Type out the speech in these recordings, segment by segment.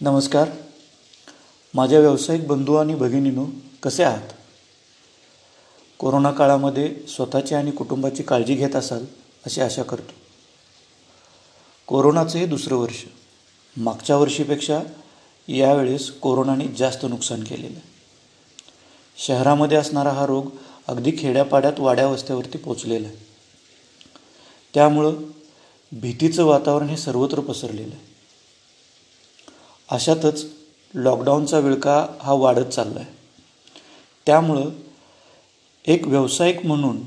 नमस्कार. माझ्या व्यावसायिक बंधू आणि भगिनीनो कसे आहात? कोरोना काळामध्ये स्वतःची आणि कुटुंबाची काळजी घेत असाल अशी आशा करतो. कोरोनाचं हे दुसरं वर्ष. मागच्या वर्षीपेक्षा यावेळेस कोरोनाने जास्त नुकसान केलेलं. आहे शहरामध्ये असणारा हा रोग अगदी खेड्यापाड्यात वाड्यावस्त्यावरती पोचलेला. आहे त्यामुळं भीतीचं वातावरण हे सर्वत्र पसरलेलं. आहे अशातच लॉकडाऊनचा विळका हा वाढत चालला आहे त्यामुळं एक व्यावसायिक म्हणून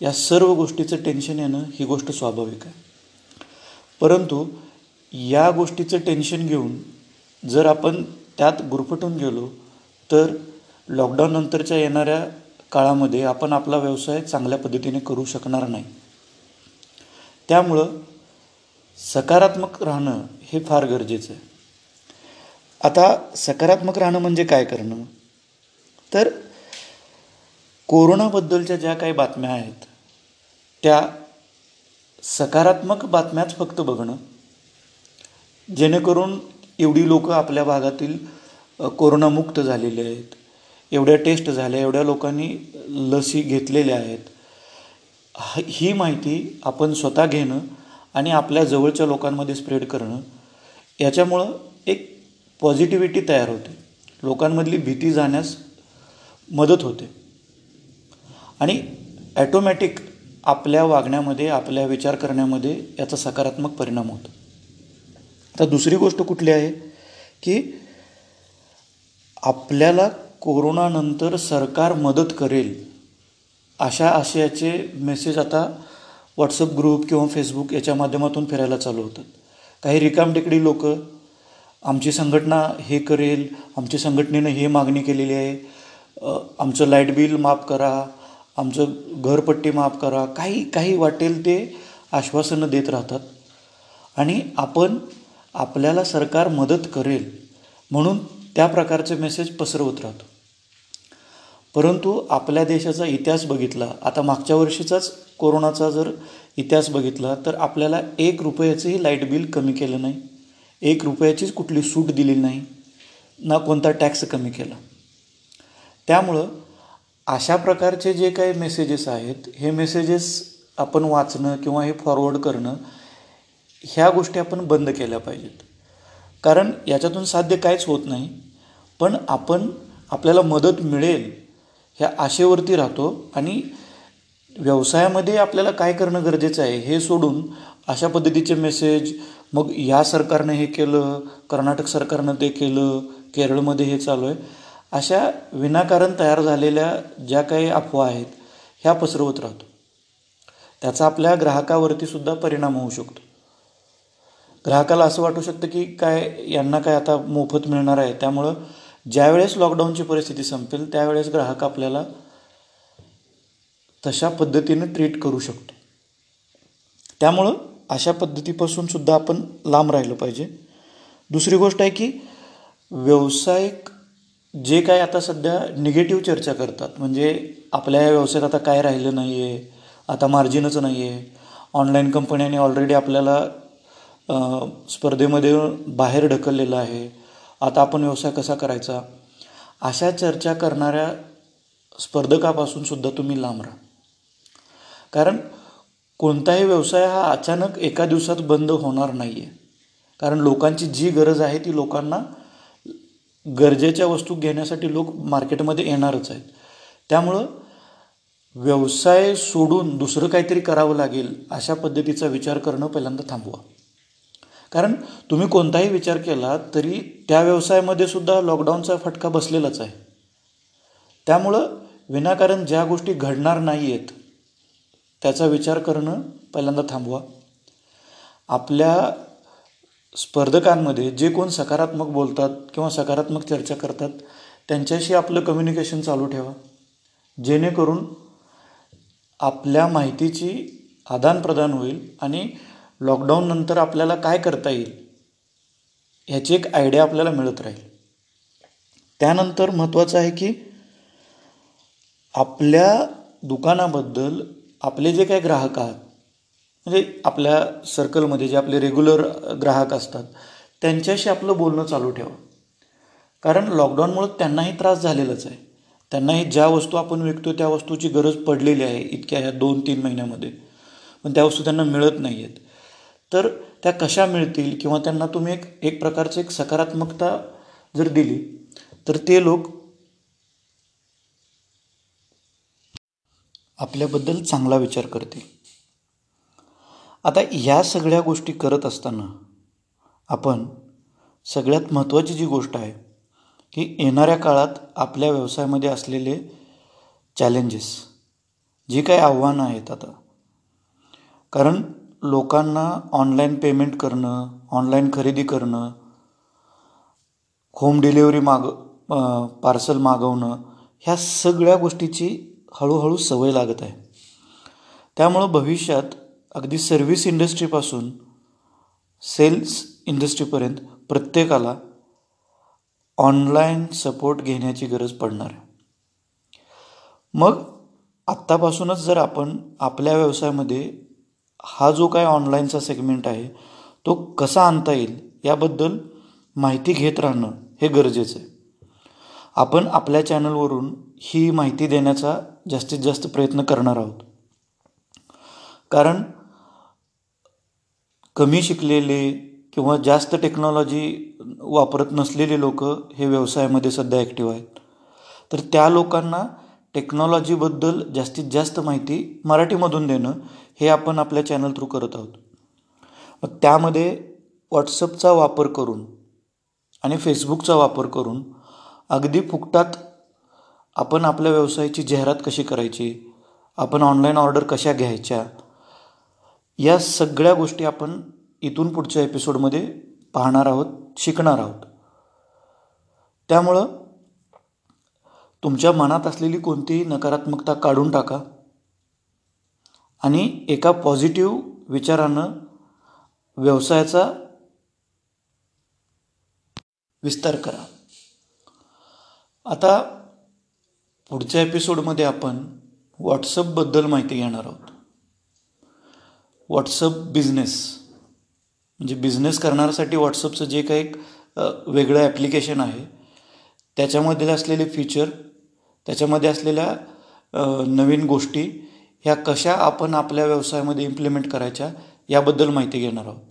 या सर्व गोष्टीचं टेन्शन येणं ही गोष्ट स्वाभाविक आहे. परंतु या गोष्टीचं टेन्शन घेऊन जर आपण त्यात गुरफटून गेलो तर लॉकडाऊननंतरच्या येणाऱ्या काळामध्ये आपण आपला व्यवसाय चांगल्या पद्धतीने करू शकणार नाही. त्यामुळं सकारात्मक राहणं हे फार गरजेचं आहे. आता सकारात्मक राहणं म्हणजे काय करणं? तर कोरोनाबद्दलच्या ज्या काही बातम्या आहेत त्या सकारात्मक बातम्याच फक्त बघणं. जेणेकरून एवढी लोकं आपल्या भागातील कोरोनामुक्त झालेले आहेत एवढ्या टेस्ट झाल्या एवढ्या लोकांनी लसी घेतलेल्या आहेत. ही माहिती आपण स्वतः घेणं आणि आपल्या जवळच्या लोकांमध्ये स्प्रेड करणं याच्यामुळं एक पॉझिटिव्हिटी तयार होते. लोकांमधली भीती जाण्यास मदत होते. आणि ॲटोमॅटिक आपल्या वागण्यामध्ये आपल्या विचार करण्यामध्ये याचा सकारात्मक परिणाम होतो. तर दुसरी गोष्ट कुठली आहे? की आपल्याला कोरोनानंतर सरकार मदत करेल अशा आशयाचे मेसेज आता व्हॉट्सअप ग्रुप किंवा फेसबुक याच्या माध्यमातून फिरायला चालू होतात. काही रिकामटेकडी लोक आमची संघटना हे करेल आमच्या संघटनेनं हे मागणी केलेली आहे. आमचं लाइट बिल माफ करा आमचं घरपट्टी माफ करा काही काही वाटेल ते आश्वासनं देत राहतात. आणि आपण आपल्याला सरकार मदत करेल म्हणून त्या प्रकारचे मेसेज पसरवत राहतो. परंतु आपल्या देशाचा इतिहास बघितला आता मागच्या वर्षीचाच कोरोनाचा जर इतिहास बघितला तर आपल्याला एक रुपयाचंही लाइट बिल कमी केलं नाही. एक रुपयाचीच कुठली सूट दिली नाही ना कोणता टॅक्स कमी केला. त्यामुळं अशा प्रकारचे जे काही मेसेजेस आहेत हे मेसेजेस आपण वाचणं किंवा हे फॉरवर्ड करणं ह्या गोष्टी आपण बंद केल्या पाहिजेत. कारण याच्यातून साध्य काहीच होत नाही पण आपण आपल्याला मदत मिळेल ह्या आशेवरती राहतो आणि व्यवसायामध्ये आपल्याला काय करणं गरजेचं आहे हे सोडून अशा पद्धतीचे मेसेज मग या सरकारनं हे केलं कर्नाटक सरकारनं ते केलं केरळमध्ये हे चालू आहे अशा विनाकारण तयार झालेल्या ज्या काही अफवा आहेत ह्या पसरवत राहतो. त्याचा आपल्या ग्राहकावरती सुद्धा परिणाम होऊ शकतो. ग्राहकाला असं वाटू शकतं की काय यांना काय आता मोफत मिळणार आहे त्यामुळं ज्यावेळेस लॉकडाऊनची परिस्थिती संपेल त्यावेळेस ग्राहक आपल्याला तशा पद्धतीनं ट्रीट करू शकतो. त्यामुळं अशा पद्धतीपासून सुद्धा आपण लांब राहिलं पाहिजे. दुसरी गोष्ट आहे की व्यावसायिक जे काय आता सध्या निगेटिव्ह चर्चा करतात म्हणजे आपल्या या व्यवसायात आता काय राहिलं नाही आहे आता मार्जिनच नाही आहे ऑनलाईन कंपन्यांनी ऑलरेडी आपल्याला स्पर्धेमध्ये बाहेर ढकललेलं आहे. आता आपण व्यवसाय कसा करायचा? अशा चर्चा करणाऱ्या स्पर्धकापासून सुद्धा तुम्ही लांब राहा. कारण कोणताही व्यवसाय हा अचानक एका दिवसात बंद होणार नाही आहे कारण लोकांची जी गरज आहे ती लोकांना गरजेच्या वस्तू घेण्यासाठी लोक मार्केटमध्ये येणारच आहेत. त्यामुळं व्यवसाय सोडून दुसरं काहीतरी करावं लागेल अशा पद्धतीचा विचार करणं पहिल्यांदा थांबवा. कारण तुम्ही कोणताही विचार केला तरी त्या व्यवसायामध्ये सुद्धा लॉकडाऊनचा फटका बसलेलाच आहे. त्यामुळं विनाकारण ज्या गोष्टी घडणार नाही आहेत त्याचा विचार करणं पहिल्यांदा थांबवा. आपल्या स्पर्धकांमध्ये जे कोण सकारात्मक बोलतात किंवा सकारात्मक चर्चा करतात त्यांच्याशी आपलं कम्युनिकेशन चालू ठेवा. जेणेकरून आपल्या माहितीची आदानप्रदान होईल आणि लॉकडाऊननंतर आपल्याला काय करता येईल ह्याची एक आयडिया आपल्याला मिळत राहील. त्यानंतर महत्त्वाचं आहे की आपल्या दुकानाबद्दल आपले जे काही ग्राहक आहात म्हणजे आपल्या सर्कलमध्ये जे आपले रेग्युलर ग्राहक असतात त्यांच्याशी आपलं बोलणं चालू ठेवा. कारण लॉकडाऊनमुळं त्यांनाही त्रास झालेलाच आहे. त्यांनाही ज्या वस्तू आपण विकतो त्या वस्तूची गरज पडलेली आहे इतक्या ह्या दोन तीन महिन्यामध्ये. पण त्या वस्तू त्यांना मिळत नाही आहेत तर त्या कशा मिळतील किंवा त्यांना तुम्ही एक एक प्रकारचं एक सकारात्मकता जर दिली तर ते लोक आपल्याबद्दल चांगला विचार करते. आता ह्या सगळ्या गोष्टी करत असताना आपण सगळ्यात महत्त्वाची जी गोष्ट आहे की येणाऱ्या काळात आपल्या व्यवसायामध्ये असलेले चॅलेंजेस जी काही आव्हानं आहेत आता. कारण लोकांना ऑनलाईन पेमेंट करणं ऑनलाईन खरेदी करणं होम डिलेवरी माग पार्सल मागवणं ह्या सगळ्या गोष्टीची हळूहळू सवय लागत आहे. त्यामुळं भविष्यात अगदी सर्व्हिस इंडस्ट्रीपासून सेल्स इंडस्ट्रीपर्यंत प्रत्येकाला ऑनलाईन सपोर्ट घेण्याची गरज पडणार आहे. मग आत्तापासूनच जर आपण आपल्या व्यवसायामध्ये हा जो काय ऑनलाईनचा सेगमेंट आहे तो कसा आणता येईल याबद्दल माहिती घेत राहणं हे गरजेचं आहे. आपण आपल्या चॅनलवरून ही माहिती देण्याचा जास्तीत जास्त प्रयत्न करणार आहोत. कारण कमी शिकलेले किंवा जास्त टेक्नॉलॉजी वापरत नसलेले लोक हे व्यवसायामध्ये सध्या ॲक्टिव्ह आहेत. तर त्या लोकांना टेक्नॉलॉजीबद्दल जास्तीत जास्त माहिती मराठीमधून देणं हे आपण आपल्या चॅनल थ्रू करत आहोत. मग त्यामध्ये व्हॉट्सअपचा वापर करून आणि फेसबुकचा वापर करून अगदी फुकटात आपण आपल्या व्यवसायाची जाहिरात कशी करायची? आपण ऑनलाईन ऑर्डर कशा घ्यायच्या? या सगळ्या गोष्टी आपण इथून पुढच्या एपिसोडमध्ये पाहणार आहोत शिकणार आहोत. त्यामुळं तुमच्या मनात असलेली कोणतीही नकारात्मकता काढून टाका आणि एका पॉझिटिव्ह विचारानं व्यवसायाचा विस्तार करा. आता पुढच्या एपिसोडमध्ये आपण व्हॉट्सअपबद्दल माहिती घेणार आहोत. व्हॉट्सअप बिझनेस म्हणजे बिझनेस करण्यासाठी व्हॉट्सअपचं जे काही एक वेगळं ॲप्लिकेशन आहे त्याच्यामध्ये असलेले फीचर त्याच्यामध्ये असलेल्या नवीन गोष्टी ह्या कशा आपण आपल्या व्यवसायामध्ये इम्प्लिमेंट करायच्या याबद्दल माहिती घेणार आहोत.